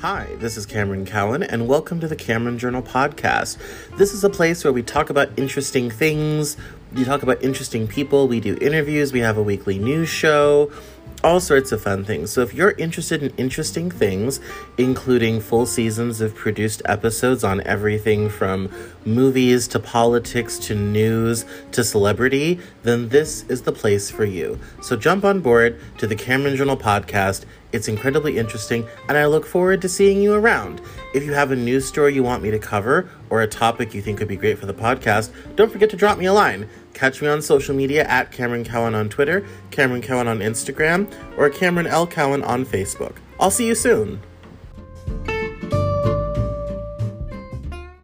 Hi, this is Cameron Cowan, and welcome to the Cameron Journal Podcast. This is a place where we talk about interesting things, we talk about interesting people, we do interviews, we have a weekly news show, all sorts of fun things. So if you're interested in interesting things, including full seasons of produced episodes on everything from movies to politics to news to celebrity, then this is the place for you. So jump on board to the Cameron Journal podcast. It's incredibly interesting, and I look forward to seeing you around. If you have a news story you want me to cover or a topic you think would be great for the podcast, don't forget to drop me a line. Catch me on social media at Cameron Cowan on Twitter, Cameron Cowan on Instagram, or Cameron L. Cowan on Facebook. I'll see you soon.